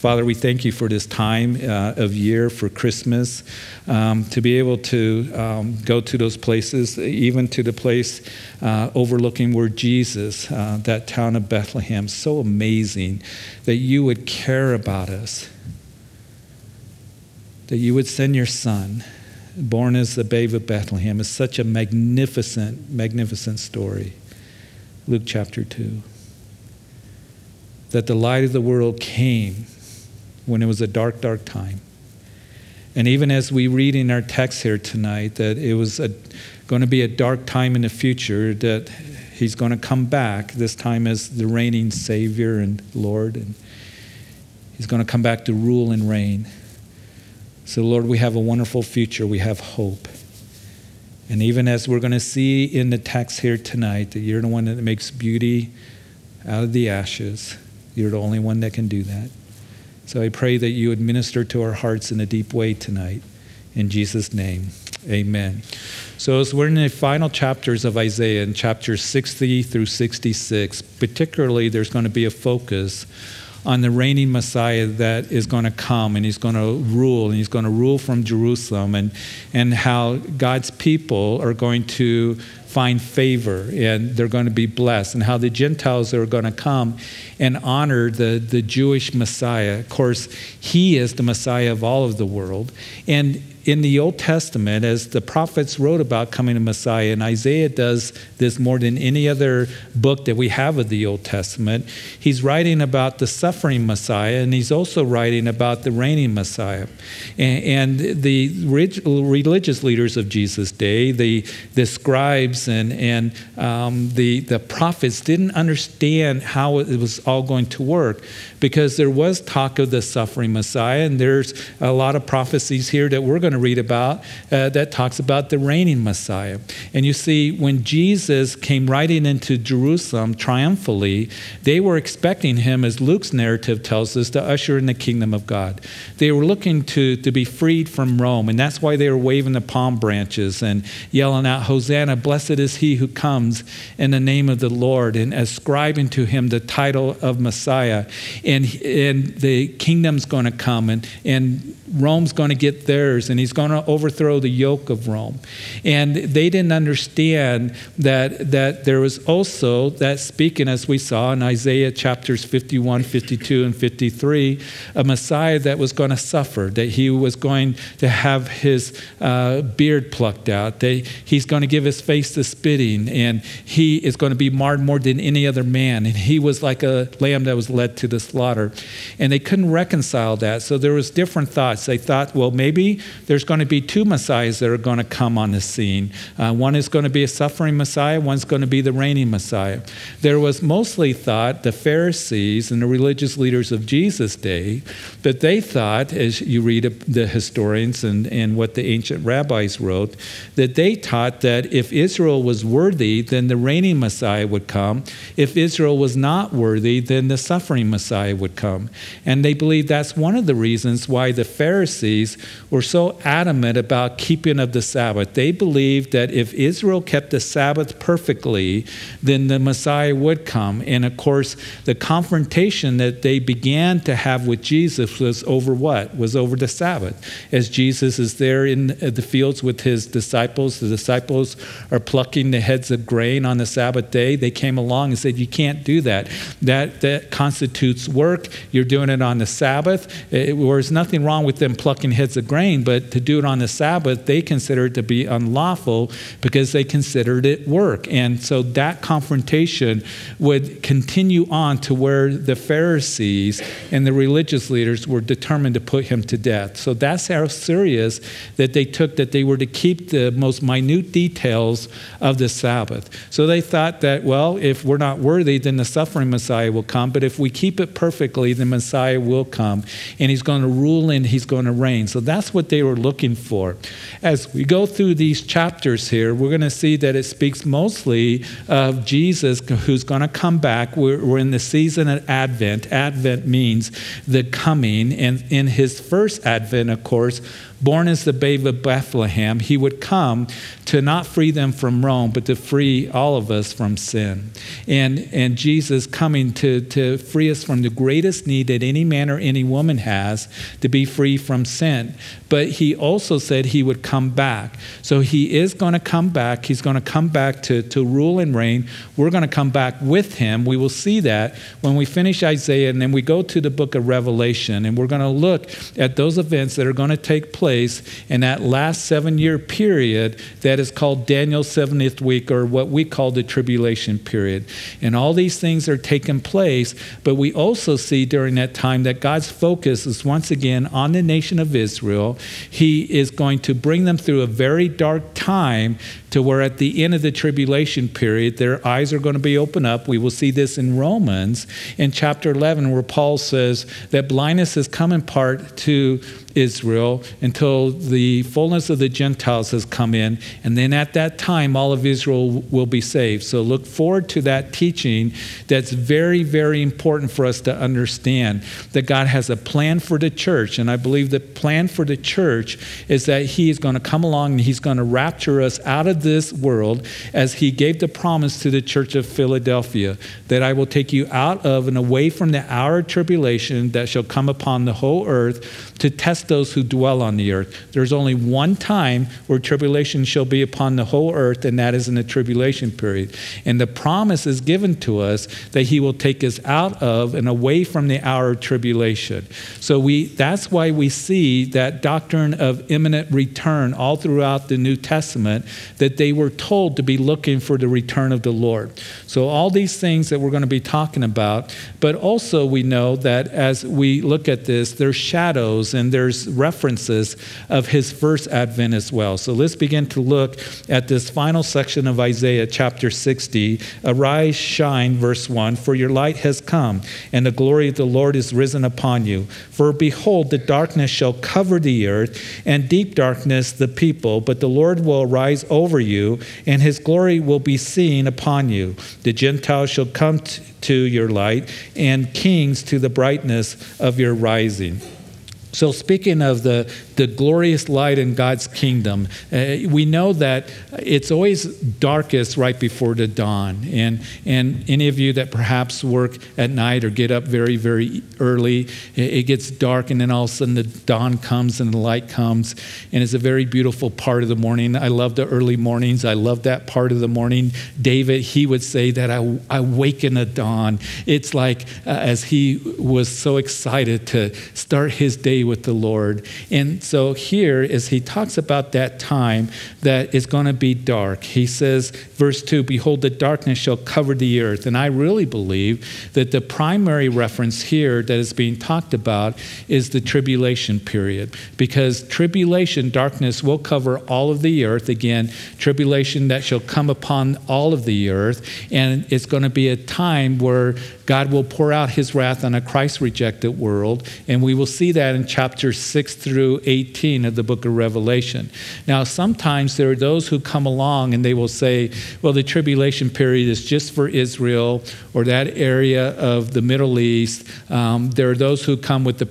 Father, we thank you for this time uh, of year for Christmas, um, to be able to um, go to those places, even to the place uh, overlooking where Jesus, uh, that town of Bethlehem. So amazing that you would care about us, that you would send your son, born as the babe of Bethlehem, is such a magnificent, magnificent story. Luke chapter 2. That the light of the world came when it was a dark, dark time. And even as we read in our text here tonight that it was a, going to be a dark time in the future, that he's going to come back, this time as the reigning Savior and Lord, and he's going to come back to rule and reign. So, Lord, we have a wonderful future. We have hope. And even as we're going to see in the text here tonight, that you're the one that makes beauty out of the ashes, you're the only one that can do that. So I pray that you would minister to our hearts in a deep way tonight. In Jesus' name, amen. So, as we're in the final chapters of Isaiah, in chapters 60 through 66, particularly there's going to be a focus on the reigning Messiah that is going to come and he's going to rule and he's going to rule from Jerusalem and, and how God's people are going to find favor and they're going to be blessed, and how the Gentiles are going to come and honor the, the Jewish Messiah. Of course, he is the Messiah of all of the world. And in the Old Testament, as the prophets wrote about coming to Messiah, and Isaiah does this more than any other book that we have of the Old Testament, he's writing about the suffering Messiah, and he's also writing about the reigning Messiah. And, and the religious leaders of Jesus' day, the, the scribes and, and um, the, the prophets, didn't understand how it was all going to work because there was talk of the suffering Messiah, and there's a lot of prophecies here that we're going to read about uh, that talks about the reigning Messiah. And you see, when Jesus came riding into Jerusalem triumphantly, they were expecting him, as Luke's narrative tells us, to usher in the kingdom of God. They were looking to, to be freed from Rome, and that's why they were waving the palm branches and yelling out, Hosanna, blessed is he who comes in the name of the Lord, and ascribing to him the title of Messiah. And, and the kingdom's going to come, and, and Rome's going to get theirs, and he's going to overthrow the yoke of Rome. And they didn't understand that, that there was also that speaking, as we saw in Isaiah chapters 51, 52, and 53, a Messiah that was going to suffer, that he was going to have his uh, beard plucked out, that he's going to give his face to spitting, and he is going to be marred more than any other man. And he was like a lamb that was led to the slaughter. And they couldn't reconcile that. So there was different thoughts. They thought, well, maybe there's going to be two messiahs that are going to come on the scene. Uh, one is going to be a suffering messiah, one's going to be the reigning messiah. There was mostly thought, the Pharisees and the religious leaders of Jesus' day, that they thought, as you read the historians and, and what the ancient rabbis wrote, that they taught that if Israel was worthy, then the reigning Messiah would come. If Israel was not worthy, then the suffering Messiah would come. And they believe that's one of the reasons why the Pharisees Pharisees were so adamant about keeping of the Sabbath. They believed that if Israel kept the Sabbath perfectly, then the Messiah would come. And of course, the confrontation that they began to have with Jesus was over what? Was over the Sabbath. As Jesus is there in the fields with his disciples, the disciples are plucking the heads of grain on the Sabbath day. They came along and said, You can't do that. That, that constitutes work. You're doing it on the Sabbath. It, there's nothing wrong with them plucking heads of grain, but to do it on the Sabbath, they considered it to be unlawful because they considered it work. And so that confrontation would continue on to where the Pharisees and the religious leaders were determined to put him to death. So that's how serious that they took that they were to keep the most minute details of the Sabbath. So they thought that, well, if we're not worthy, then the suffering Messiah will come. But if we keep it perfectly, the Messiah will come. And he's going to rule and he's going to reign. So that's what they were looking for. As we go through these chapters here, we're going to see that it speaks mostly of Jesus who's going to come back. We're, we're in the season of Advent. Advent means the coming. And in his first Advent, of course, born as the babe of Bethlehem, he would come to not free them from Rome, but to free all of us from sin. And, and Jesus coming to, to free us from the greatest need that any man or any woman has to be free from sin. But he also said he would come back. So he is going to come back. He's going to come back to, to rule and reign. We're going to come back with him. We will see that when we finish Isaiah and then we go to the book of Revelation and we're going to look at those events that are going to take place in that last seven year period that is called Daniel's 70th week or what we call the tribulation period. And all these things are taking place, but we also see during that time that God's focus is once again on the nation of Israel. He is going to bring them through a very dark time to where at the end of the tribulation period, their eyes are going to be opened up. We will see this in Romans in chapter 11, where Paul says that blindness has come in part to Israel until the fullness of the Gentiles has come in. And then at that time, all of Israel will be saved. So look forward to that teaching that's very, very important for us to understand that God has a plan for the church. And I believe the plan for the church is that He is going to come along and He's going to rapture us out of this world as He gave the promise to the church of Philadelphia that I will take you out of and away from the hour of tribulation that shall come upon the whole earth to test those who dwell on the earth. There's only one time where tribulation shall be upon the whole earth, and that is in the tribulation period. And the promise is given to us that He will take us out of and away from the hour of tribulation. So we that's why we see that doctrine of imminent return all throughout the New Testament, that they were told to be looking for the return of the Lord. So all these things that we're going to be talking about, but also we know that as we look at this, there's shadows and there's there's references of his first advent as well. So let's begin to look at this final section of Isaiah chapter 60. Arise, shine, verse 1 For your light has come, and the glory of the Lord is risen upon you. For behold, the darkness shall cover the earth, and deep darkness the people, but the Lord will arise over you, and his glory will be seen upon you. The Gentiles shall come to your light, and kings to the brightness of your rising. So, speaking of the, the glorious light in God's kingdom, uh, we know that it's always darkest right before the dawn. And, and any of you that perhaps work at night or get up very, very early, it, it gets dark, and then all of a sudden the dawn comes and the light comes. And it's a very beautiful part of the morning. I love the early mornings, I love that part of the morning. David, he would say that I, I wake in at dawn. It's like uh, as he was so excited to start his day with the Lord. And so here, as he talks about that time that is going to be dark, he says, verse 2 Behold, the darkness shall cover the earth. And I really believe that the primary reference here that is being talked about is the tribulation period. Because tribulation, darkness, will cover all of the earth. Again, tribulation that shall come upon all of the earth. And it's going to be a time where God will pour out his wrath on a Christ rejected world. And we will see that in chapter 6 through 18 of the book of Revelation. Now, sometimes there are those who come along and they will say, well, the tribulation period is just for Israel or that area of the Middle East. Um, there are those who come with the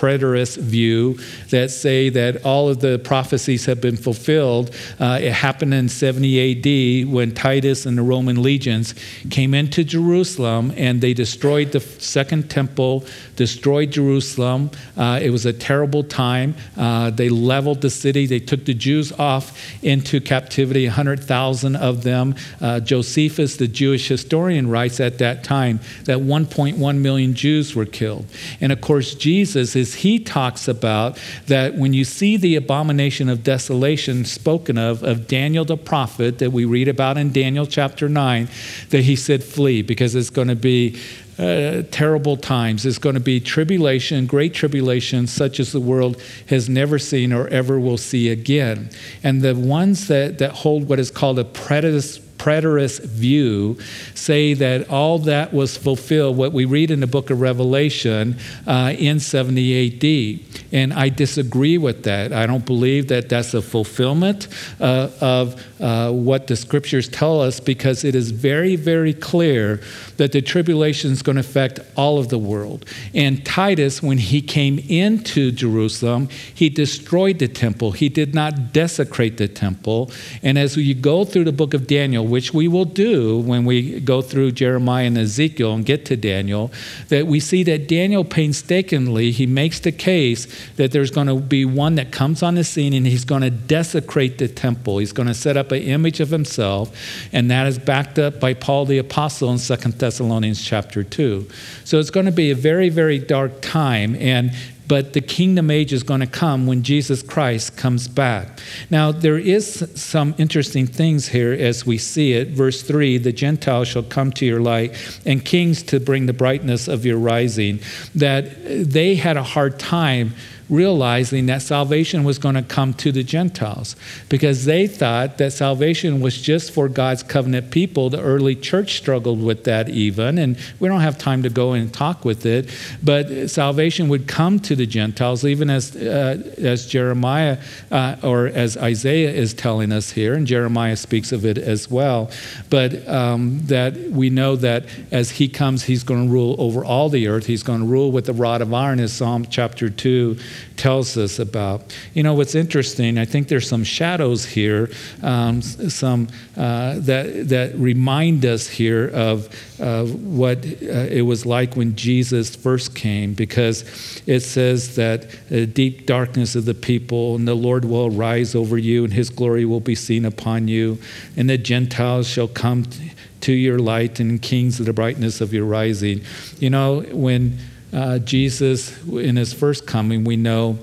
preterist view that say that all of the prophecies have been fulfilled. Uh, it happened in 70 AD when Titus and the Roman legions came into Jerusalem and they destroyed the second temple, destroyed Jerusalem. Uh, it was a terrible time. Uh, they leveled the city, they took the Jews off into captivity, 100,000 of them. Uh, Josephus, the Jewish historian, writes at that time that 1.1 million Jews were killed. And of course, Jesus, as he talks about that when you see the abomination of desolation spoken of, of Daniel the prophet that we read about in Daniel chapter 9, that he said, flee, because it's going to be uh, terrible times. It's going to be tribulation, great tribulation, such as the world has never seen or ever will see again. And the ones that, that hold what is called a preterist preterist view say that all that was fulfilled, what we read in the book of Revelation, uh, in 70 AD. And I disagree with that. I don't believe that that's a fulfillment uh, of uh, what the scriptures tell us because it is very, very clear that the tribulation is going to affect all of the world. And Titus, when he came into Jerusalem, he destroyed the temple. He did not desecrate the temple. And as we go through the book of Daniel, which we will do when we go through Jeremiah and Ezekiel and get to Daniel, that we see that Daniel painstakingly, he makes the case that there's going to be one that comes on the scene and he's going to desecrate the temple. He's going to set up an image of himself, and that is backed up by Paul the Apostle in Second Thessalonians chapter 2. So it's going to be a very, very dark time, and but the kingdom age is going to come when Jesus Christ comes back. Now, there is some interesting things here as we see it. Verse 3 The Gentiles shall come to your light, and kings to bring the brightness of your rising. That uh, they had a hard time realizing that salvation was going to come to the Gentiles because they thought that salvation was just for God's covenant people. The early church struggled with that even, and we don't have time to go and talk with it, but salvation would come to the Gentiles, even as, uh, as Jeremiah uh, or as Isaiah is telling us here, and Jeremiah speaks of it as well. But um, that we know that as he comes, he's going to rule over all the earth. He's going to rule with the rod of iron, as Psalm chapter 2 tells us about. You know, what's interesting, I think there's some shadows here, um, some uh, that, that remind us here of uh, what uh, it was like when Jesus first came, because it says that deep darkness of the people, and the Lord will rise over you, and his glory will be seen upon you, and the Gentiles shall come to your light, and kings of the brightness of your rising. You know, when uh, Jesus, in his first coming, we know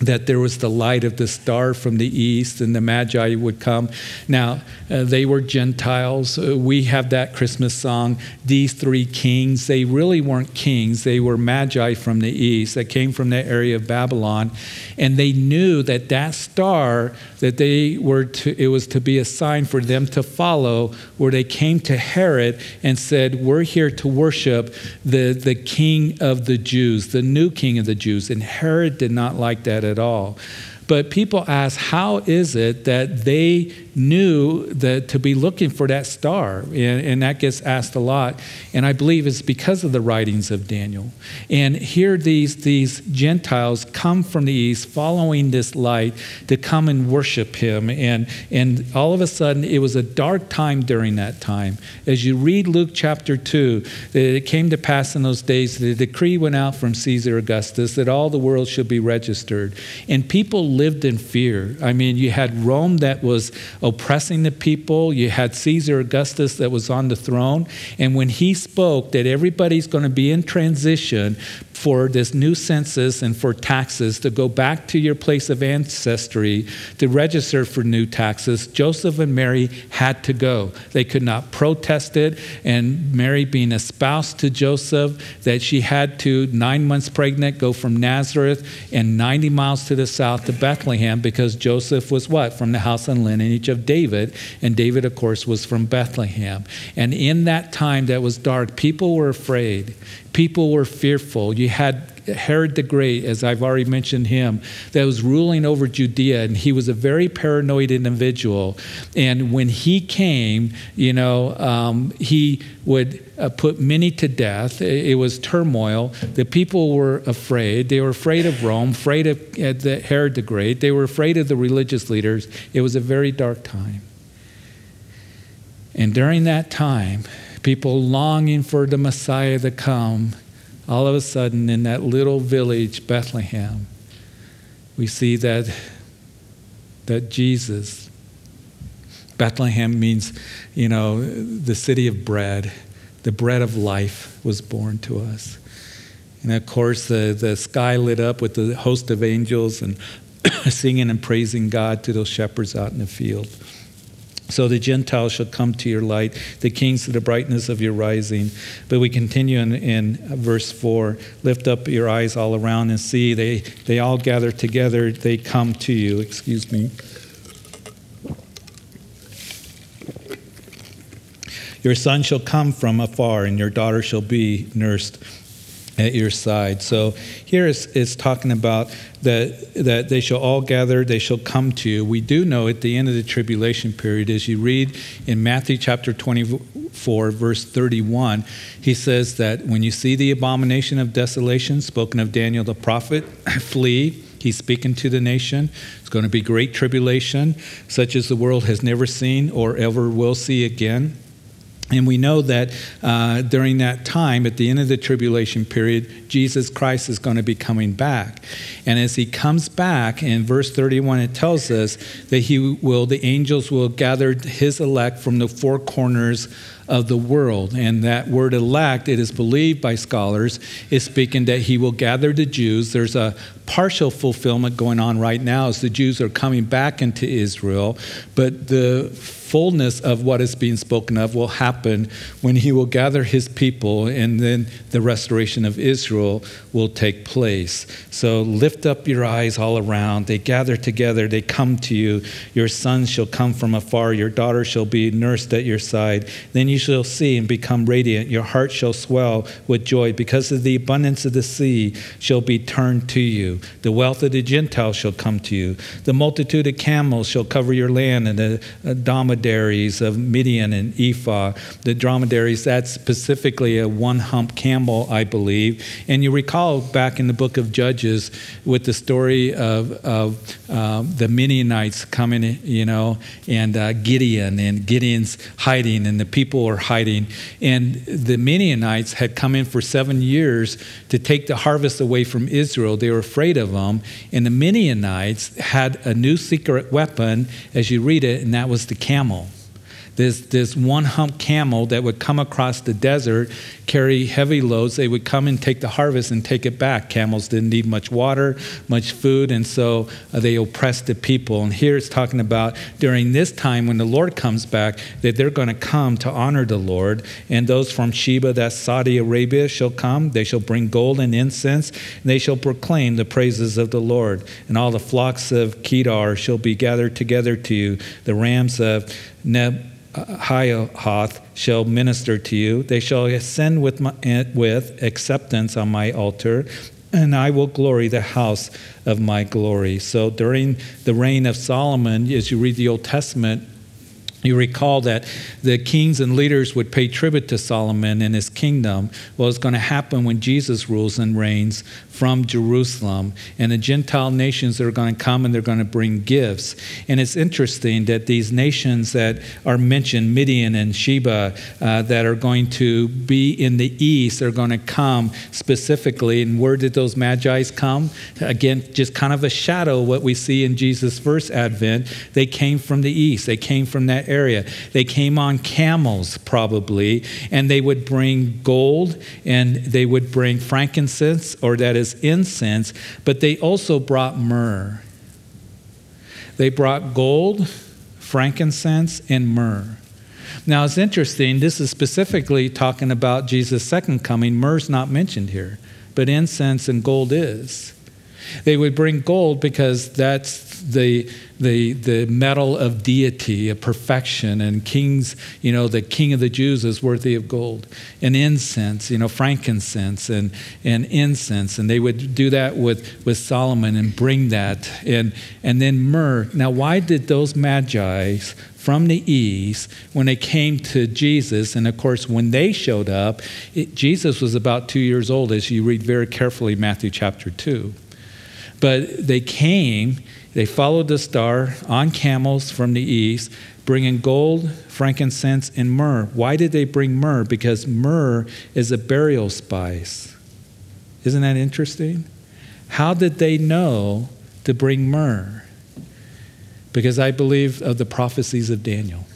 that there was the light of the star from the east and the magi would come. Now uh, they were gentiles. Uh, we have that christmas song these three kings. They really weren't kings. They were magi from the east that came from that area of babylon. And they knew that that star that they were to it was to be a sign for them to follow where they came to herod and said we're here to worship the, the king of the jews the new king of the jews. And herod did not like that at all. But people ask, how is it that they knew that to be looking for that star? And, and, that gets asked a lot. And I believe it's because of the writings of Daniel. And here these, these Gentiles come from the east following this light to come and worship him. And, and all of a sudden, it was a dark time during that time. As you read Luke chapter 2, it came to pass in those days that a decree went out from Caesar Augustus that all the world should be registered. And people lived in fear. I mean, you had Rome that was oppressing the people, you had Caesar Augustus that was on the throne. And when he spoke that everybody's going to be in transition, for this new census and for taxes to go back to your place of ancestry to register for new taxes, Joseph and Mary had to go. They could not protest it. And Mary, being a spouse to Joseph, that she had to, nine months pregnant, go from Nazareth and 90 miles to the south to Bethlehem because Joseph was what? From the house and lineage of David. And David, of course, was from Bethlehem. And in that time that was dark, people were afraid. People were fearful. You had Herod the Great, as I've already mentioned him, that was ruling over Judea, and he was a very paranoid individual. And when he came, you know, um, he would uh, put many to death. It, it, was turmoil. The people were afraid. They were afraid of Rome, afraid of uh, the Herod the Great. They were afraid of the religious leaders. It was a very dark time. And during that time, people longing for the Messiah to come, all of a sudden in that little village, Bethlehem, we see that, that Jesus, Bethlehem means, you know, the city of bread, the bread of life was born to us. And of course, the, the sky lit up with the host of angels and singing and praising God to those shepherds out in the field. So the Gentiles shall come to your light, the kings to the brightness of your rising. But we continue in, in, verse 4 Lift up your eyes all around and see. They, they all gather together, they come to you. Excuse me. Your son shall come from afar, and your daughter shall be nursed at your side. So here is, is talking about that, that they shall all gather, they shall come to you. We do know at the end of the tribulation period, as you read in Matthew chapter 24, verse 31, he says that when you see the abomination of desolation, spoken of Daniel the prophet, flee. He's speaking to the nation. It's going to be great tribulation, such as the world has never seen or ever will see again. And we know that uh, during that time, at the end of the tribulation period, Jesus Christ is going to be coming back. And as he comes back, in verse 31, it tells us that he will, the angels will gather his elect from the four corners of the world. And that word elect, it is believed by scholars, is speaking that he will gather the Jews. There's a partial fulfillment going on right now as the Jews are coming back into Israel, but the fullness of what is being spoken of will happen when he will gather his people and then the restoration of Israel will take place. So lift up your eyes all around. They gather together, they come to you. Your son shall come from afar, your daughter shall be nursed at your side. Then you shall see and become radiant. Your heart shall swell with joy because of the abundance of the sea shall be turned to you. The wealth of the Gentiles shall come to you. The multitude of camels shall cover your land, and the uh, dromedaries of Midian and Ephah. The dromedaries, that's specifically a one hump camel, I believe. And you recall back in the book of Judges with the story of, of uh, the Midianites coming, you know, and uh, Gideon, and Gideon's hiding, and the people are hiding. And the Midianites had come in for seven years to take the harvest away from Israel. They were afraid of them. And the Midianites had a new secret weapon, as you read it, and that was the camel this, this one hump camel that would come across the desert, carry heavy loads. They would come and take the harvest and take it back. Camels didn't need much water, much food, and so uh, they oppressed the people. And here it's talking about during this time when the Lord comes back, that they're going to come to honor the Lord. And those from Sheba, that's Saudi Arabia, shall come. They shall bring gold and incense, and they shall proclaim the praises of the Lord. And all the flocks of Kedar shall be gathered together to you, the rams of Neb. Hath shall minister to you. They shall ascend with, my, with acceptance on my altar, and I will glory the house of my glory. So during the reign of Solomon, as you read the Old Testament, you recall that the kings and leaders would pay tribute to Solomon and his kingdom. Well, it's going to happen when Jesus rules and reigns from Jerusalem. And the Gentile nations that are going to come and they're going to bring gifts. And it's interesting that these nations that are mentioned, Midian and Sheba, uh, that are going to be in the east, are going to come specifically. And where did those magi's come? Again, just kind of a shadow what we see in Jesus' first advent. They came from the east, they came from that area. They came on camels, probably, and they would bring gold and they would bring frankincense, or that is as incense, but they also brought myrrh. They brought gold, frankincense, and myrrh. Now it's interesting, this is specifically talking about Jesus' second coming. Myrrh's not mentioned here, but incense and gold is. They would bring gold because that's the, the, the metal of deity, of perfection, and kings, you know, the king of the Jews is worthy of gold. And incense, you know, frankincense and, and incense. And they would do that with, with Solomon and bring that. And, and then myrrh. Now, why did those magi from the east when they came to Jesus. And of course, when they showed up, it, Jesus was about two years old, as you read very carefully Matthew chapter 2. But they came, they followed the star on camels from the east, bringing gold, frankincense, and myrrh. Why did they bring myrrh? Because myrrh is a burial spice. Isn't that interesting? How did they know to bring myrrh? Because I believe of the prophecies of Daniel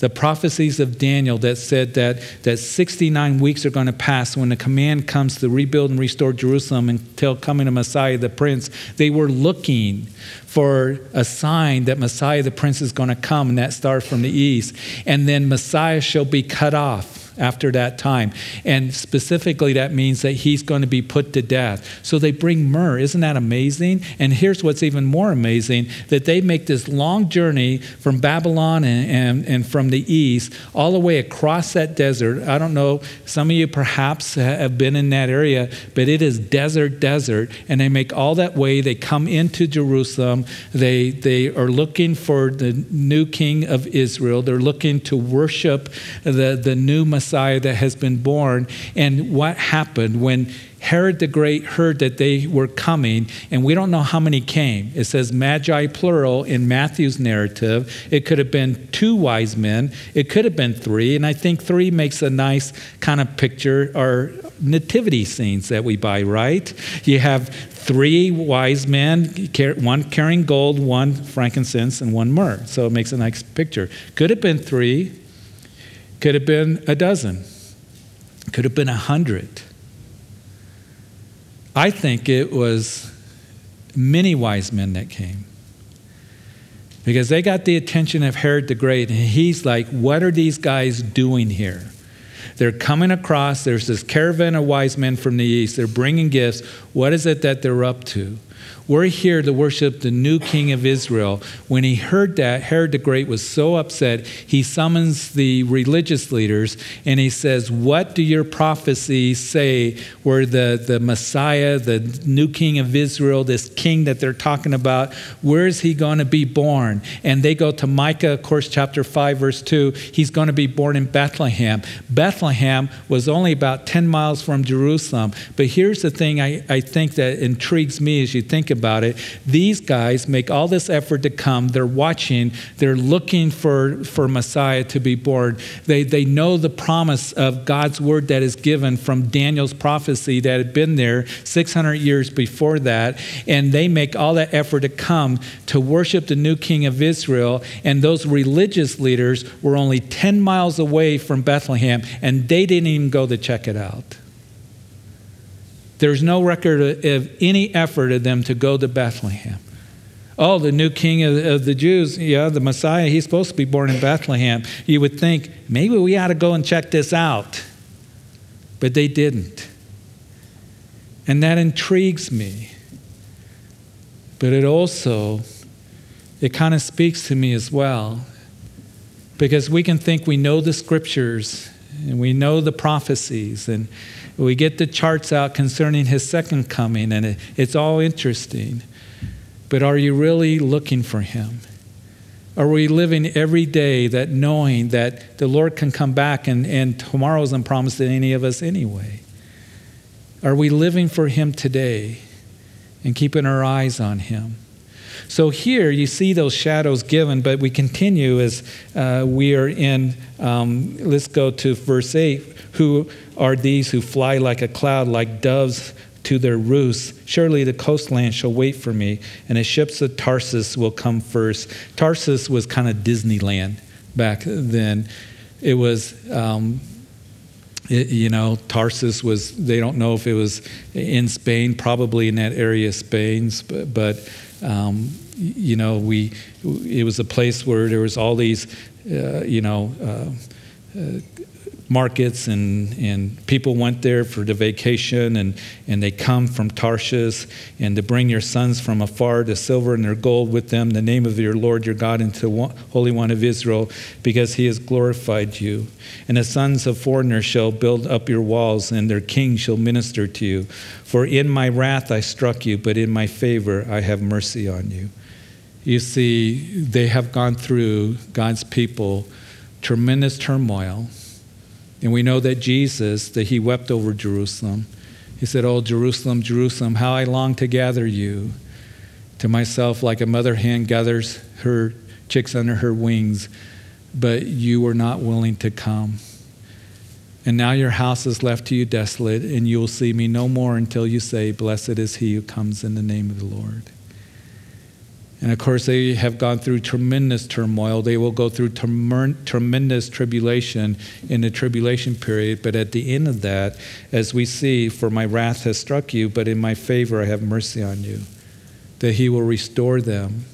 the prophecies of Daniel that said that, that 69 weeks are going to pass when the command comes to rebuild and restore Jerusalem until coming of Messiah the Prince. They were looking for a sign that Messiah the Prince is going to come, and that star from the east. And then Messiah shall be cut off after that time. And specifically, that means that he's going to be put to death. So they bring myrrh. Isn't that amazing? And here's what's even more amazing that they make this long journey from Babylon and, and, and from the east all the way across that desert. I don't know, some of you perhaps have been in that area, but it is desert, desert. And they make all that way. They come into Jerusalem. They, they are looking for the new king of Israel. They're looking to worship the, the new Messiah that has been born. And what happened when Herod the Great heard that they were coming, and we don't know how many came. It says magi plural in Matthew's narrative. It could have been two wise men, it could have been three, and I think three makes a nice kind of picture or nativity scenes that we buy, right? You have three wise men, one carrying gold, one frankincense, and one myrrh. So it makes a nice picture. Could have been three, could have been a dozen, could have been a hundred. I think it was many wise men that came because they got the attention of Herod the Great, and he's like, What are these guys doing here? They're coming across, there's this caravan of wise men from the east, they're bringing gifts. What is it that they're up to? We're here to worship the new king of Israel. When he heard that, Herod the Great was so upset, he summons the religious leaders and he says, What do your prophecies say where the, the Messiah, the new king of Israel, this king that they're talking about, where is he going to be born? And they go to Micah, of course, chapter 5, verse 2. He's going to be born in Bethlehem. Bethlehem was only about 10 miles from Jerusalem. But here's the thing I, I think that intrigues me as you think about about it. These guys make all this effort to come. They're watching. They're looking for, for Messiah to be born. They, they know the promise of God's word that is given from Daniel's prophecy that had been there 600 years before that. And they make all that effort to come to worship the new king of Israel. And those religious leaders were only 10 miles away from Bethlehem, and they didn't even go to check it out. There's no record of any effort of them to go to Bethlehem. Oh, the new king of, the Jews, yeah, the Messiah, he's supposed to be born in Bethlehem. You would think, maybe we ought to go and check this out. But they didn't. And that intrigues me. But it also, it kind of speaks to me as well. Because we can think we know the scriptures and we know the prophecies and we get the charts out concerning his second coming, and it, it's all interesting. But are you really looking for him? Are we living every day that knowing that the Lord can come back and, and tomorrow isn't promised to any of us anyway? Are we living for him today and keeping our eyes on him? So here you see those shadows given, but we continue as uh, we are in, um, let's go to verse 8. Who are these who fly like a cloud, like doves to their roosts. Surely the coastland shall wait for me, and the ships of Tarsus will come first. Tarsus was kind of Disneyland back then. It was, um, it, you know, Tarsus was, they don't know if it was in Spain, probably in that area of Spain, but, but um, you know, we, it was a place where there was all these, uh, you know, uh, uh, markets and, and people went there for the vacation and, and they come from Tarshish and to bring your sons from afar the silver and their gold with them the name of your Lord your God into the Holy One of Israel because he has glorified you. And the sons of foreigners shall build up your walls and their king shall minister to you. For in my wrath I struck you, but in my favor I have mercy on you. You see, they have gone through, God's people, tremendous turmoil and we know that Jesus, that he wept over Jerusalem. He said, Oh, Jerusalem, Jerusalem, how I long to gather you to myself like a mother hen gathers her chicks under her wings, but you were not willing to come. And now your house is left to you desolate, and you will see me no more until you say, Blessed is he who comes in the name of the Lord. And of course, they have gone through tremendous turmoil. They will go through tremendous tribulation in the tribulation period. But at the end of that, as we see, for my wrath has struck you, but in my favor I have mercy on you, that he will restore them.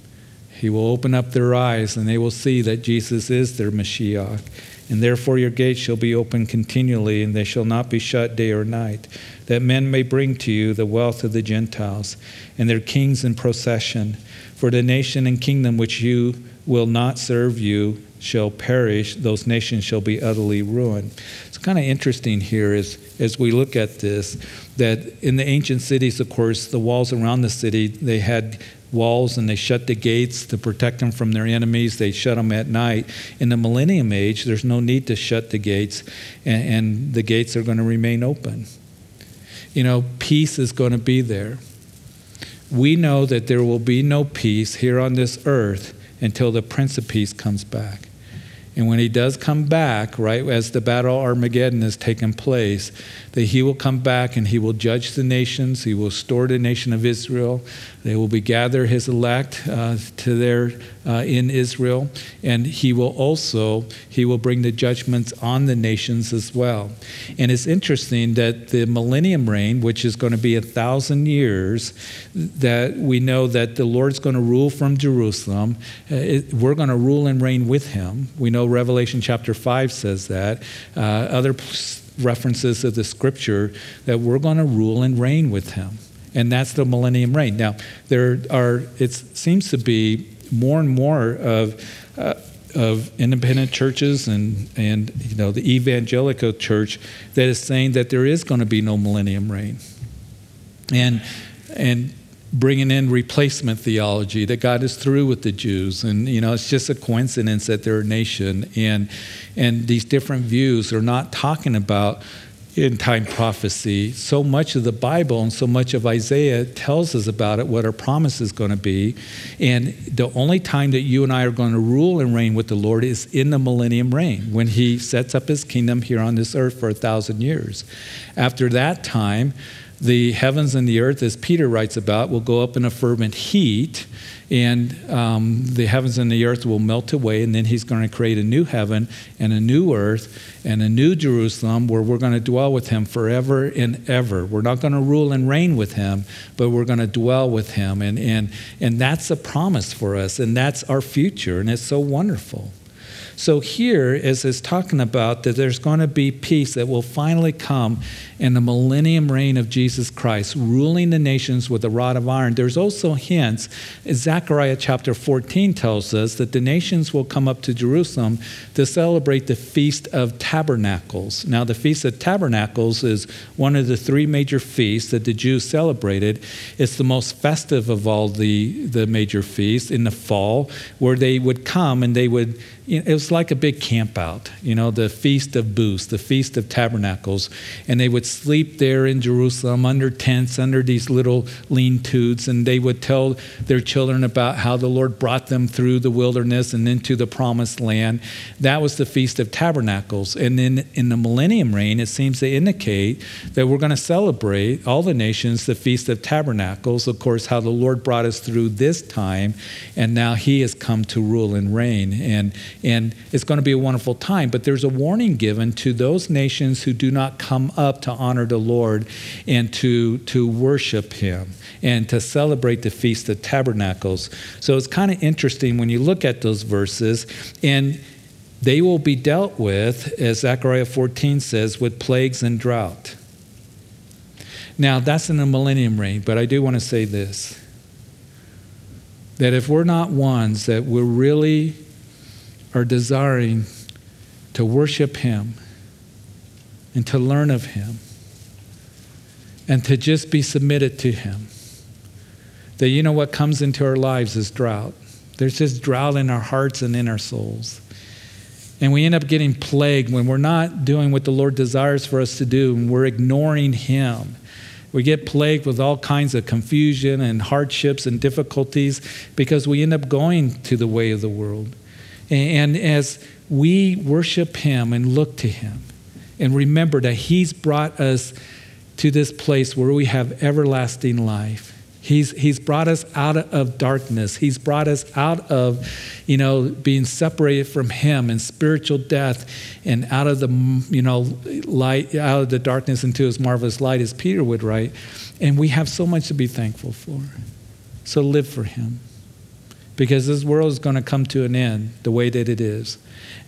He will open up their eyes and they will see that Jesus is their Mashiach And therefore your gates shall be open continually, and they shall not be shut day or night, that men may bring to you the wealth of the Gentiles, and their kings in procession. For the nation and kingdom which you will not serve you shall perish, those nations shall be utterly ruined. It's kind of interesting here is, as we look at this, that in the ancient cities, of course, the walls around the city, they had walls and they shut the gates to protect them from their enemies. They shut them at night. In the millennium age, there's no need to shut the gates, and, and the gates are going to remain open. You know, peace is going to be there. We know that there will be no peace here on this earth until the Prince of Peace comes back. And when he does come back, right, as the battle of Armageddon has taken place, that he will come back and he will judge the nations. He will restore the nation of Israel. They will be gather his elect uh, to their uh, in Israel, and he will also he will bring the judgments on the nations as well. And it's interesting that the millennium reign, which is going to be a thousand years, that we know that the Lord's going to rule from Jerusalem. Uh, it, we're going to rule and reign with him. We know Revelation chapter five says that. Uh, other references of the scripture that we're going to rule and reign with him and that's the millennium reign. Now, there are, it seems to be more and more of, uh, of independent churches and, and you know, the evangelical church that is saying that there is going to be no millennium reign. And, and bringing in replacement theology that God is through with the Jews, and you know it's just a coincidence that they're a nation, and and these different views are not talking about in time prophecy. So much of the Bible and so much of Isaiah tells us about it, what our promise is going to be. And the only time that you and I are going to rule and reign with the Lord is in the millennium reign, when He sets up His kingdom here on this earth for a thousand years. After that time, the heavens and the earth, as Peter writes about, will go up in a fervent heat and um, the heavens and the earth will melt away, and then he's going to create a new heaven and a new earth and a new Jerusalem where we're going to dwell with him forever and ever. We're not going to rule and reign with him, but we're going to dwell with him. And, and, and that's a promise for us, and that's our future, and it's so wonderful. So here is, is talking about that there's going to be peace that will finally come in the millennium reign of Jesus Christ, ruling the nations with a rod of iron. There's also hints. Zechariah chapter 14 tells us that the nations will come up to Jerusalem to celebrate the Feast of Tabernacles. Now, the Feast of Tabernacles is one of the three major feasts that the Jews celebrated. It's the most festive of all the, the major feasts in the fall, where they would come and they would it was like a big camp out, you know, the Feast of Booths, the Feast of Tabernacles. And they would sleep there in Jerusalem under tents, under these little lean tos, and they would tell their children about how the Lord brought them through the wilderness and into the promised land. That was the Feast of Tabernacles. And then in the millennium reign, it seems to indicate that we're going to celebrate, all the nations, the Feast of Tabernacles, of course, how the Lord brought us through this time, and now He has come to rule and reign. And and it's going to be a wonderful time. But there's a warning given to those nations who do not come up to honor the Lord and to, to worship Him and to celebrate the Feast of Tabernacles. So it's kind of interesting when you look at those verses and they will be dealt with, as Zechariah 14 says, with plagues and drought. Now, that's in the millennium reign, but I do want to say this that if we're not ones that we're really are desiring to worship Him and to learn of Him and to just be submitted to Him. That you know what comes into our lives is drought. There's just drought in our hearts and in our souls. And we end up getting plagued when we're not doing what the Lord desires for us to do and we're ignoring Him. We get plagued with all kinds of confusion and hardships and difficulties because we end up going to the way of the world. And as we worship Him and look to Him and remember that He's brought us to this place where we have everlasting life. He's, he's brought us out of darkness. He's brought us out of, you know, being separated from Him and spiritual death and out of the, you know, light, out of the darkness into His marvelous light, as Peter would write. And we have so much to be thankful for. So live for Him because this world is going to come to an end the way that it is.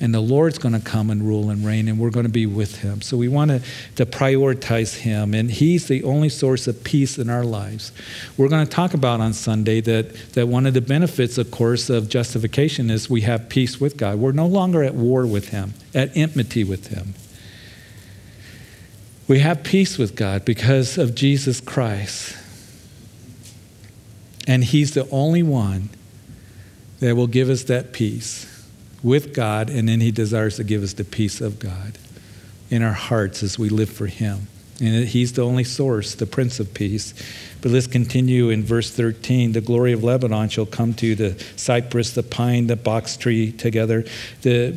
And the Lord's going to come and rule and reign, and we're going to be with him. So we want to, to prioritize him, and he's the only source of peace in our lives. We're going to talk about on Sunday that, that one of the benefits, of course, of justification is we have peace with God. We're no longer at war with him, at enmity with him. We have peace with God because of Jesus Christ. And he's the only one that will give us that peace with God, and then He desires to give us the peace of God in our hearts as we live for Him. And He's the only source, the Prince of Peace. But let's continue in verse 13. The glory of Lebanon shall come to you, the cypress, the pine, the box tree together. The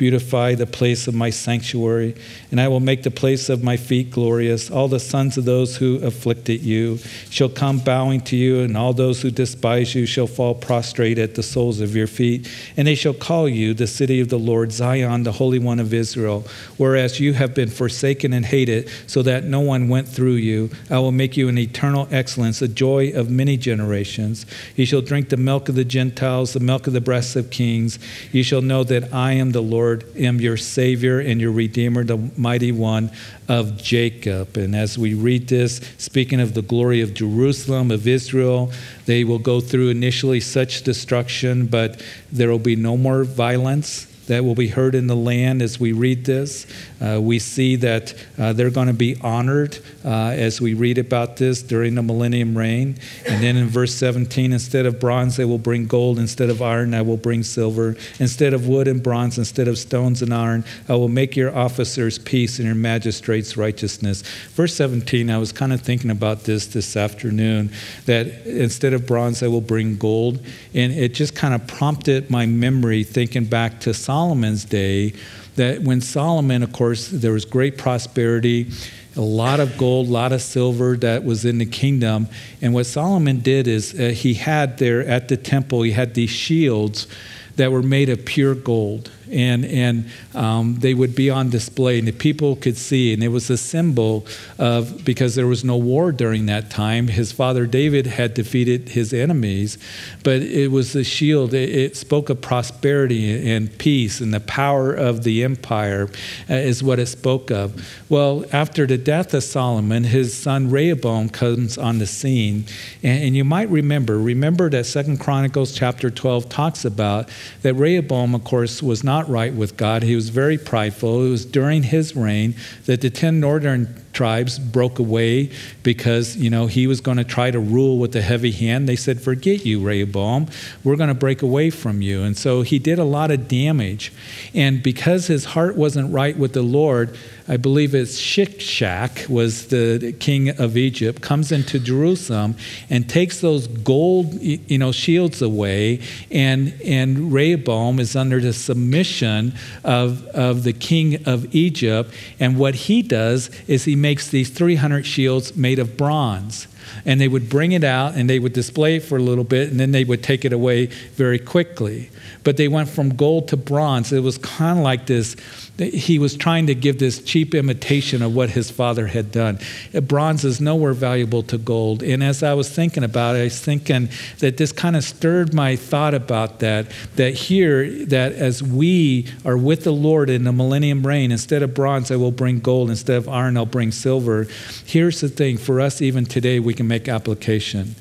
beautify the place of my sanctuary, and I will make the place of my feet glorious. All the sons of those who afflicted you shall come bowing to you, and all those who despise you shall fall prostrate at the soles of your feet. And they shall call you the city of the Lord, Zion, the Holy One of Israel. Whereas you have been forsaken and hated, so that no one went through you, I will make you an eternal excellence, a joy of many generations. You shall drink the milk of the Gentiles, the milk of the breasts of kings. You shall know that I am the Lord Lord, am your Savior and your Redeemer, the mighty one of Jacob. And as we read this, speaking of the glory of Jerusalem, of Israel, they will go through initially such destruction, but there will be no more violence that will be heard in the land as we read this. Uh, we see that uh, they're going to be honored uh, as we read about this during the millennium reign. And then in verse 17, instead of bronze, they will bring gold. Instead of iron, I will bring silver. Instead of wood and bronze, instead of stones and iron, I will make your officers peace and your magistrates righteousness. Verse 17, I was kind of thinking about this this afternoon that instead of bronze, I will bring gold. And it just kind of prompted my memory thinking back to Solomon's day that when Solomon, of course, there was great prosperity, a lot of gold, a lot of silver that was in the kingdom. And what Solomon did is uh, he had there at the temple, he had these shields that were made of pure gold and, and um, they would be on display and the people could see. And it was a symbol of, because there was no war during that time, his father David had defeated his enemies, but it was a shield. It, it spoke of prosperity and peace and the power of the empire, uh, is what it spoke of. Well, after the death of Solomon, his son Rehoboam comes on the scene. And, and you might remember, remember that Second Chronicles chapter 12 talks about that Rehoboam, of course, was not not right with God. He was very prideful. It was during his reign that the 10 northern tribes broke away because, you know, he was going to try to rule with a heavy hand. They said, Forget you, Rehoboam. We're going to break away from you. And so he did a lot of damage. And because his heart wasn't right with the Lord, I believe it's Shishak was the king of Egypt, comes into Jerusalem and takes those gold, you know, shields away, and and Rehoboam is under the submission of of the king of Egypt. And what he does is he makes these 300 shields made of bronze and they would bring it out and they would display it for a little bit and then they would take it away very quickly. But they went from gold to bronze. It was kind of like this. He was trying to give this cheap imitation of what his father had done. Bronze is nowhere valuable to gold. And as I was thinking about it, I was thinking that this kind of stirred my thought about that. That here, that as we are with the Lord in the millennium reign, instead of bronze, I will bring gold. Instead of iron, I'll bring silver. Here's the thing for us, even today, we can make application.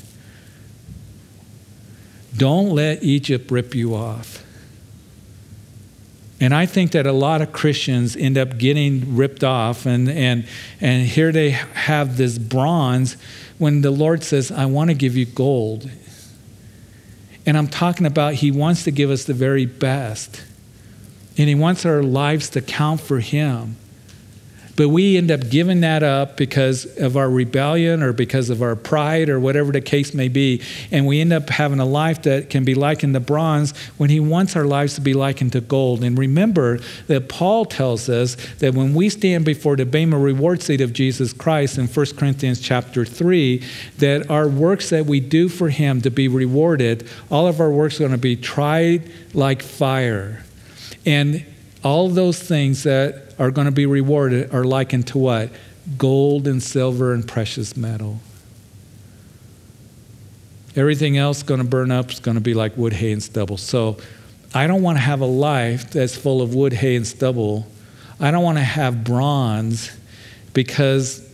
Don't let Egypt rip you off. And I think that a lot of Christians end up getting ripped off, and, and, and here they have this bronze when the Lord says, I want to give you gold. And I'm talking about He wants to give us the very best, and He wants our lives to count for Him. But we end up giving that up because of our rebellion or because of our pride or whatever the case may be. And we end up having a life that can be likened to bronze when He wants our lives to be likened to gold. And remember that Paul tells us that when we stand before the Bema reward seat of Jesus Christ in 1 Corinthians chapter 3, that our works that we do for Him to be rewarded, all of our works are going to be tried like fire. And all those things that are going to be rewarded are likened to what? Gold and silver and precious metal. Everything else going to burn up is going to be like wood, hay, and stubble. So I don't want to have a life that's full of wood, hay, and stubble. I don't want to have bronze because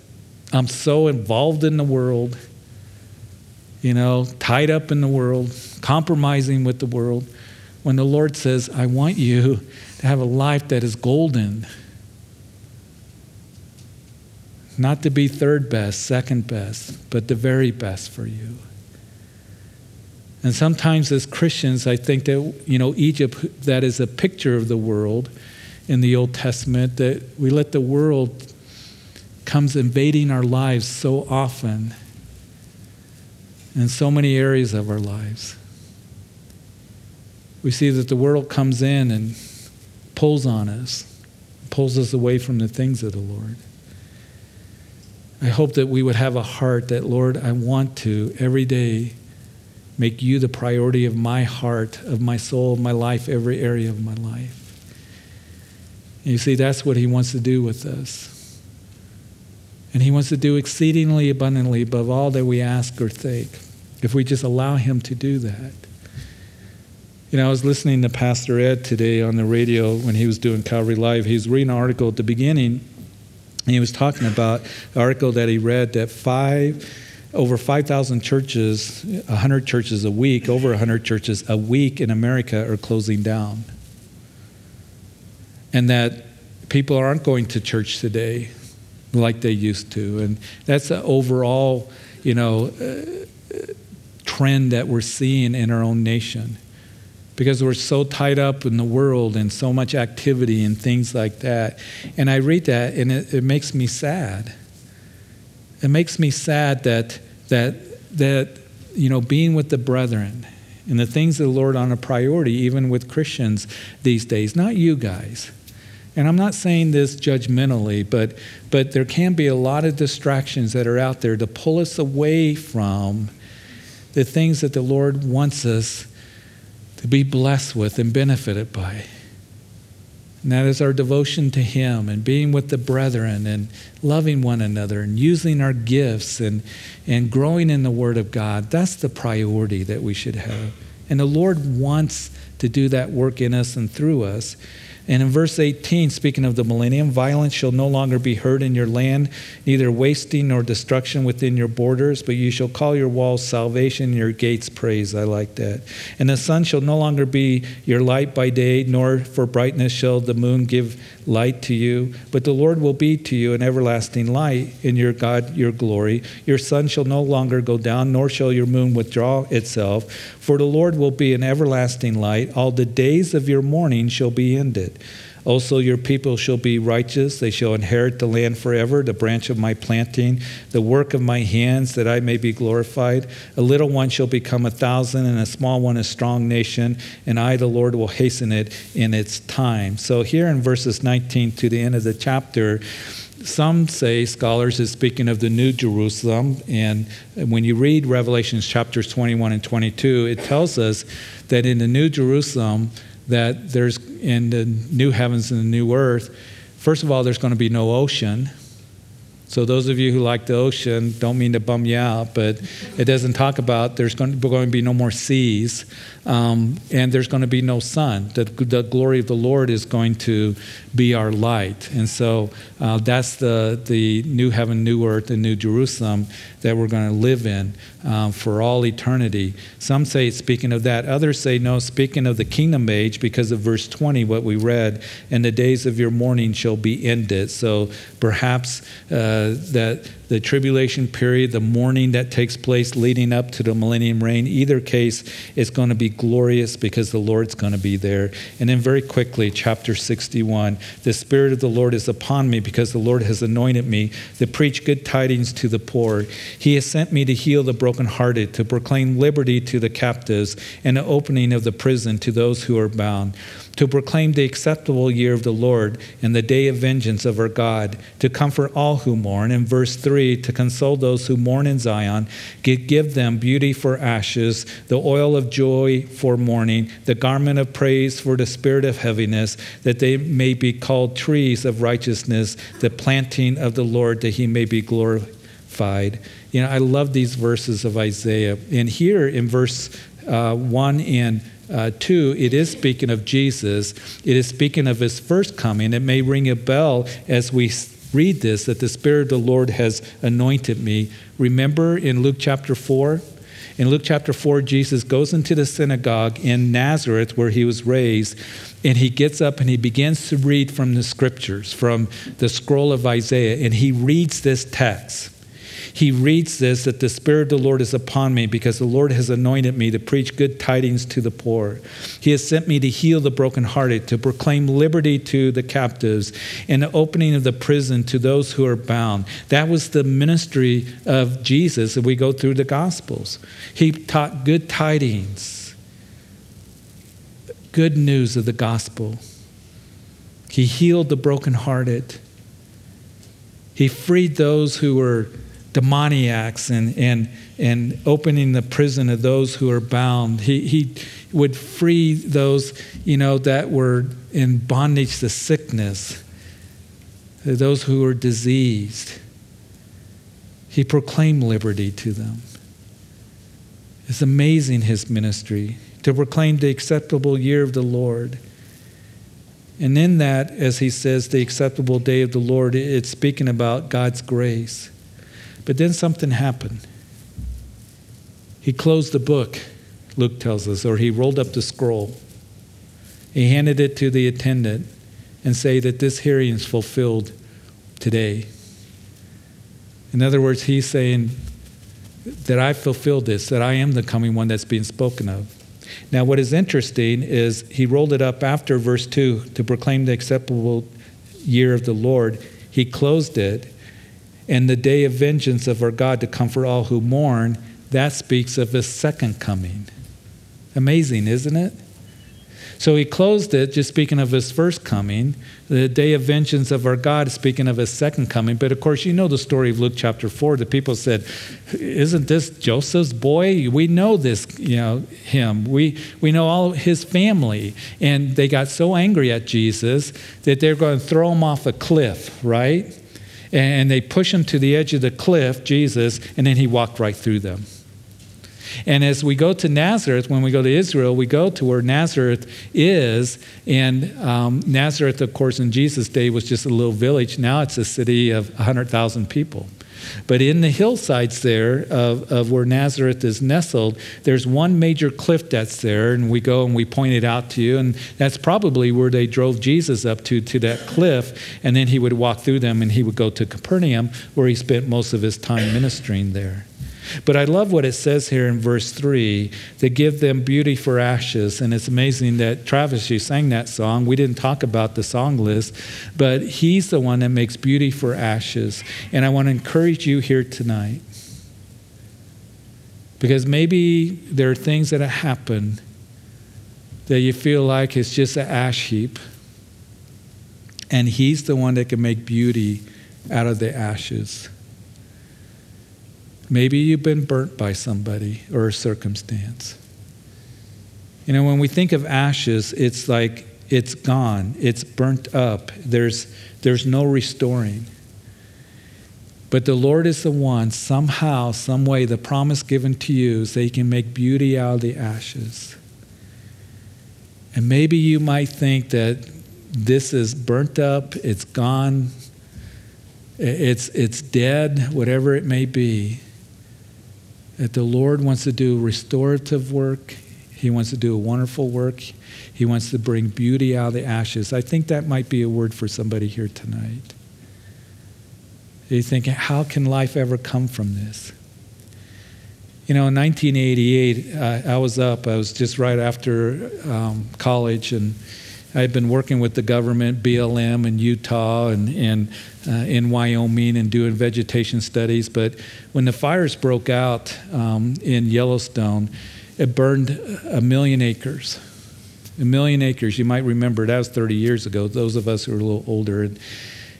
I'm so involved in the world, you know, tied up in the world, compromising with the world. When the Lord says, I want you to have a life that is golden, not to be third best, second best, but the very best for you. And sometimes as Christians, I think that, you know, Egypt, that is a picture of the world in the Old Testament, that we let the world comes invading our lives so often in so many areas of our lives. We see that the world comes in and pulls on us, pulls us away from the things of the Lord. I hope that we would have a heart that, Lord, I want to every day make you the priority of my heart, of my soul, of my life, every area of my life. And you see, that's what He wants to do with us. And He wants to do exceedingly abundantly above all that we ask or think, if we just allow Him to do that. You know, I was listening to Pastor Ed today on the radio when he was doing Calvary Live. He was reading an article at the beginning, and he was talking about the article that he read that five, over 5,000 churches, 100 churches a week, over 100 churches a week in America are closing down. And that people aren't going to church today like they used to. And that's an overall, you know, uh, trend that we're seeing in our own nation. Because we're so tied up in the world and so much activity and things like that. And I read that and it, it makes me sad. It makes me sad that, that, that, you know, being with the brethren and the things of the Lord on a priority, even with Christians these days, not you guys and I'm not saying this judgmentally, but, but there can be a lot of distractions that are out there to pull us away from the things that the Lord wants us to be blessed with and benefited by. And that is our devotion to Him and being with the brethren and loving one another and using our gifts and, and growing in the Word of God. That's the priority that we should have. And the Lord wants to do that work in us and through us. And in verse 18, speaking of the millennium, violence shall no longer be heard in your land, neither wasting nor destruction within your borders, but you shall call your walls salvation, your gates praise. I like that. And the sun shall no longer be your light by day, nor for brightness shall the moon give light to you. But the Lord will be to you an everlasting light in your God, your glory. Your sun shall no longer go down, nor shall your moon withdraw itself. For the Lord will be an everlasting light. All the days of your mourning shall be ended. Also, your people shall be righteous. They shall inherit the land forever, the branch of my planting, the work of my hands, that I may be glorified. A little one shall become a thousand, and a small one a strong nation, and I, the Lord, will hasten it in its time. So, here in verses 19 to the end of the chapter, some say, scholars, is speaking of the New Jerusalem. And when you read Revelations chapters 21 and 22, it tells us that in the New Jerusalem, that there's in the new heavens and the new earth, first of all, there's going to be no ocean. So those of you who like the ocean, don't mean to bum you out, but it doesn't talk about there's going to, be no more seas, um, and there's going to be no sun. The, the glory of the Lord is going to be our light, and so uh, that's the the new heaven, new earth, and new Jerusalem that we're going to live in um, for all eternity. Some say it's speaking of that. Others say no, speaking of the kingdom age, because of verse 20, what we read, and the days of your mourning shall be ended. So perhaps. Uh, Uh, that the tribulation period, the mourning that takes place leading up to the millennium reign, either case it's going to be glorious because the Lord's going to be there. And then, very quickly, chapter 61 the Spirit of the Lord is upon me because the Lord has anointed me to preach good tidings to the poor. He has sent me to heal the brokenhearted, to proclaim liberty to the captives, and the opening of the prison to those who are bound to proclaim the acceptable year of the Lord and the day of vengeance of our God, to comfort all who mourn. In verse 3, to console those who mourn in Zion, give them beauty for ashes, the oil of joy for mourning, the garment of praise for the spirit of heaviness, that they may be called trees of righteousness, the planting of the Lord, that he may be glorified You know, I love these verses of Isaiah. And here in verse uh, 1 and uh, 2, it is speaking of Jesus. It is speaking of his first coming. It may ring a bell as we read this that the Spirit of the Lord has anointed me. Remember in Luke chapter 4? In Luke chapter 4, Jesus goes into the synagogue in Nazareth where he was raised, and he gets up and he begins to read from the scriptures, from the scroll of Isaiah, and he reads this text he reads this that the Spirit of the Lord is upon me because the Lord has anointed me to preach good tidings to the poor. He has sent me to heal the brokenhearted, to proclaim liberty to the captives, and the opening of the prison to those who are bound. That was the ministry of Jesus if we go through the Gospels. He taught good tidings, good news of the gospel. He healed the brokenhearted. He freed those who were demoniacs and, and, and opening the prison of those who are bound. He, he would free those, you know, that were in bondage to sickness, those who were diseased. He proclaimed liberty to them. It's amazing his ministry to proclaim the acceptable year of the Lord. And in that, as he says, the acceptable day of the Lord, it's speaking about God's grace. But then something happened. He closed the book, Luke tells us, or he rolled up the scroll. He handed it to the attendant and say that this hearing is fulfilled today. In other words, he's saying that I fulfilled this, that I am the coming one that's being spoken of. Now, what is interesting is he rolled it up after verse 2 to proclaim the acceptable year of the Lord. He closed it and the day of vengeance of our God to comfort all who mourn, that speaks of his second coming. Amazing, isn't it? So he closed it just speaking of his first coming. The day of vengeance of our God speaking of his second coming. But of course, you know the story of Luke chapter 4. The people said, Isn't this Joseph's boy? We know this, you know, him. We, we know all his family. And they got so angry at Jesus that they're going to throw him off a cliff, right? And they push him to the edge of the cliff, Jesus, and then he walked right through them. And as we go to Nazareth, when we go to Israel, we go to where Nazareth is. And um, Nazareth, of course, in Jesus' day was just a little village. Now it's a city of 100,000 people. But in the hillsides there of, of where Nazareth is nestled, there's one major cliff that's there, and we go and we point it out to you, and that's probably where they drove Jesus up to, to that cliff, and then he would walk through them and he would go to Capernaum, where he spent most of his time ministering there. But I love what it says here in verse 3 to give them beauty for ashes. And it's amazing that Travis, you sang that song. We didn't talk about the song list, but he's the one that makes beauty for ashes. And I want to encourage you here tonight because maybe there are things that have happened that you feel like it's just an ash heap. And he's the one that can make beauty out of the ashes. Maybe you've been burnt by somebody or a circumstance. You know, when we think of ashes, it's like it's gone, it's burnt up, there's, there's no restoring. But the Lord is the one, somehow, some way, the promise given to you is that He can make beauty out of the ashes. And maybe you might think that this is burnt up, it's gone, it's, it's dead, whatever it may be that the Lord wants to do restorative work. He wants to do a wonderful work. He wants to bring beauty out of the ashes. I think that might be a word for somebody here tonight. you thinking, how can life ever come from this? You know, in 1988, uh, I was up. I was just right after um, college, and I had been working with the government, BLM in Utah and, and uh, in Wyoming and doing vegetation studies. But when the fires broke out um, in Yellowstone, it burned a million acres. A million acres. You might remember that was 30 years ago, those of us who are a little older. And,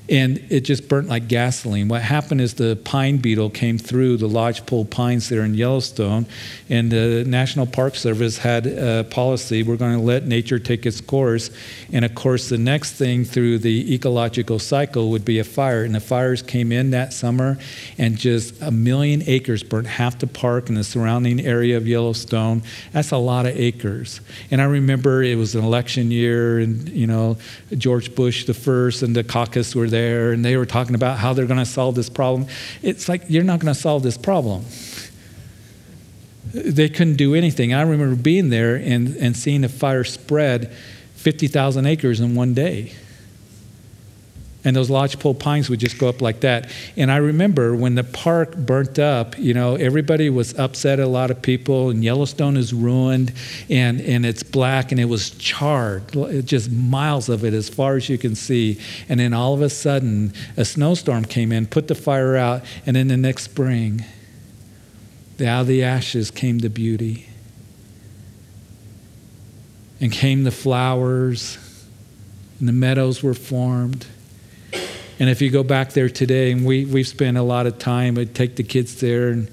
and it just burnt like gasoline. What happened is the pine beetle came through the lodgepole pines there in Yellowstone, and the National Park Service had a policy we're going to let nature take its course. And of course, the next thing through the ecological cycle would be a fire. And the fires came in that summer, and just a million acres burnt half the park and the surrounding area of Yellowstone. That's a lot of acres. And I remember it was an election year, and you know, George Bush the first and Dukakis were there and they were talking about how they're going to solve this problem. It's like, you're not going to solve this problem. They couldn't do anything. I remember being there and, and seeing a fire spread 50,000 acres in one day and those lodgepole pines would just go up like that. And I remember when the park burnt up, you know, everybody was upset, a lot of people, and Yellowstone is ruined and, and it's black and it was charred, just miles of it as far as you can see. And then all of a sudden, a snowstorm came in, put the fire out, and then the next spring, out of the ashes came the beauty. And came the flowers, and the meadows were formed and if you go back there today, and we, we've spent a lot of time, I take the kids there and,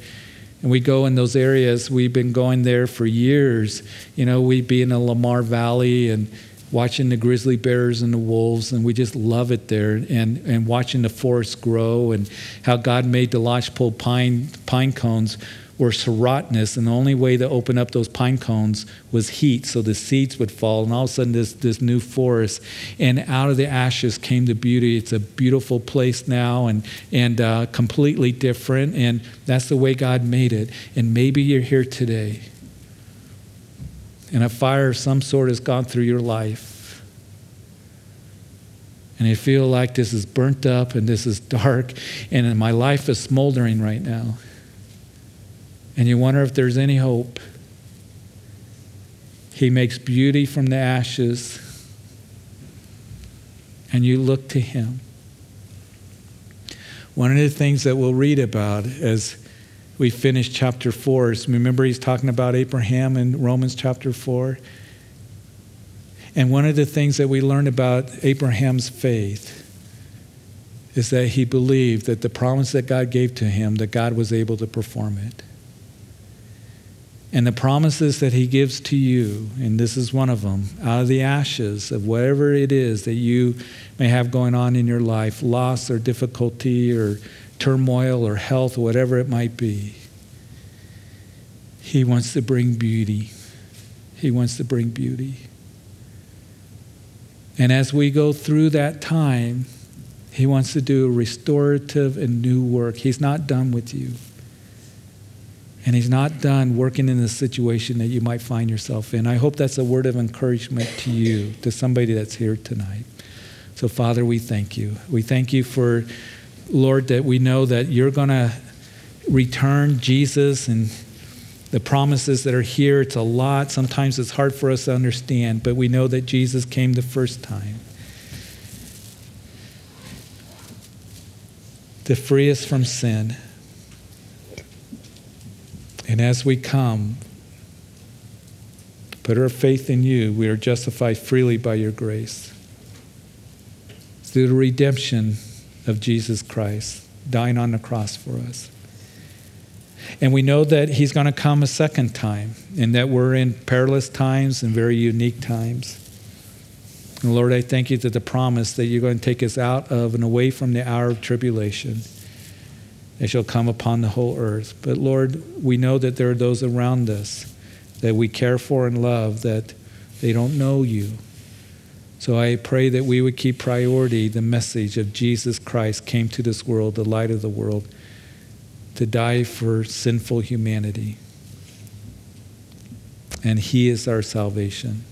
and we go in those areas. We've been going there for years. You know, we'd be in the Lamar Valley and watching the grizzly bears and the wolves, and we just love it there. And, and watching the forest grow and how God made the lodgepole pine, pine cones were serotinous, and the only way to open up those pine cones was heat, so the seeds would fall, and all of a sudden this, this new forest, and out of the ashes came the beauty. It's a beautiful place now, and and uh, completely different, and that's the way God made it. And maybe you're here today, and a fire of some sort has gone through your life and you feel like this is burnt up and this is dark and my life is smoldering right now and you wonder if there's any hope. He makes beauty from the ashes, and you look to Him. One of the things that we'll read about as we finish chapter 4 is remember, he's talking about Abraham in Romans chapter 4. And one of the things that we learn about Abraham's faith is that he believed that the promise that God gave to him, that God was able to perform it and the promises that He gives to you, and this is one of them, out of the ashes of whatever it is that you may have going on in your life loss or difficulty or turmoil or health, or whatever it might be. He wants to bring beauty. He wants to bring beauty. And as we go through that time, He wants to do a restorative and new work. He's not done with you. And he's not done working in the situation that you might find yourself in. I hope that's a word of encouragement to you, to somebody that's here tonight. So, Father, we thank you. We thank you for, Lord, that we know that you're going to return Jesus and the promises that are here. It's a lot. Sometimes it's hard for us to understand, but we know that Jesus came the first time to free us from sin and as we come, put our faith in you, we are justified freely by your grace. Through the redemption of Jesus Christ, dying on the cross for us. And we know that he's going to come a second time, and that we're in perilous times and very unique times. And Lord, I thank you that the promise that you're going to take us out of and away from the hour of tribulation it shall come upon the whole earth. But Lord, we know that there are those around us that we care for and love that they don't know you. So I pray that we would keep priority the message of Jesus Christ came to this world, the light of the world, to die for sinful humanity. And He is our salvation.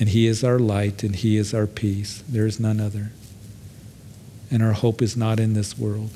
And He is our light, and He is our peace. There is none other. And our hope is not in this world.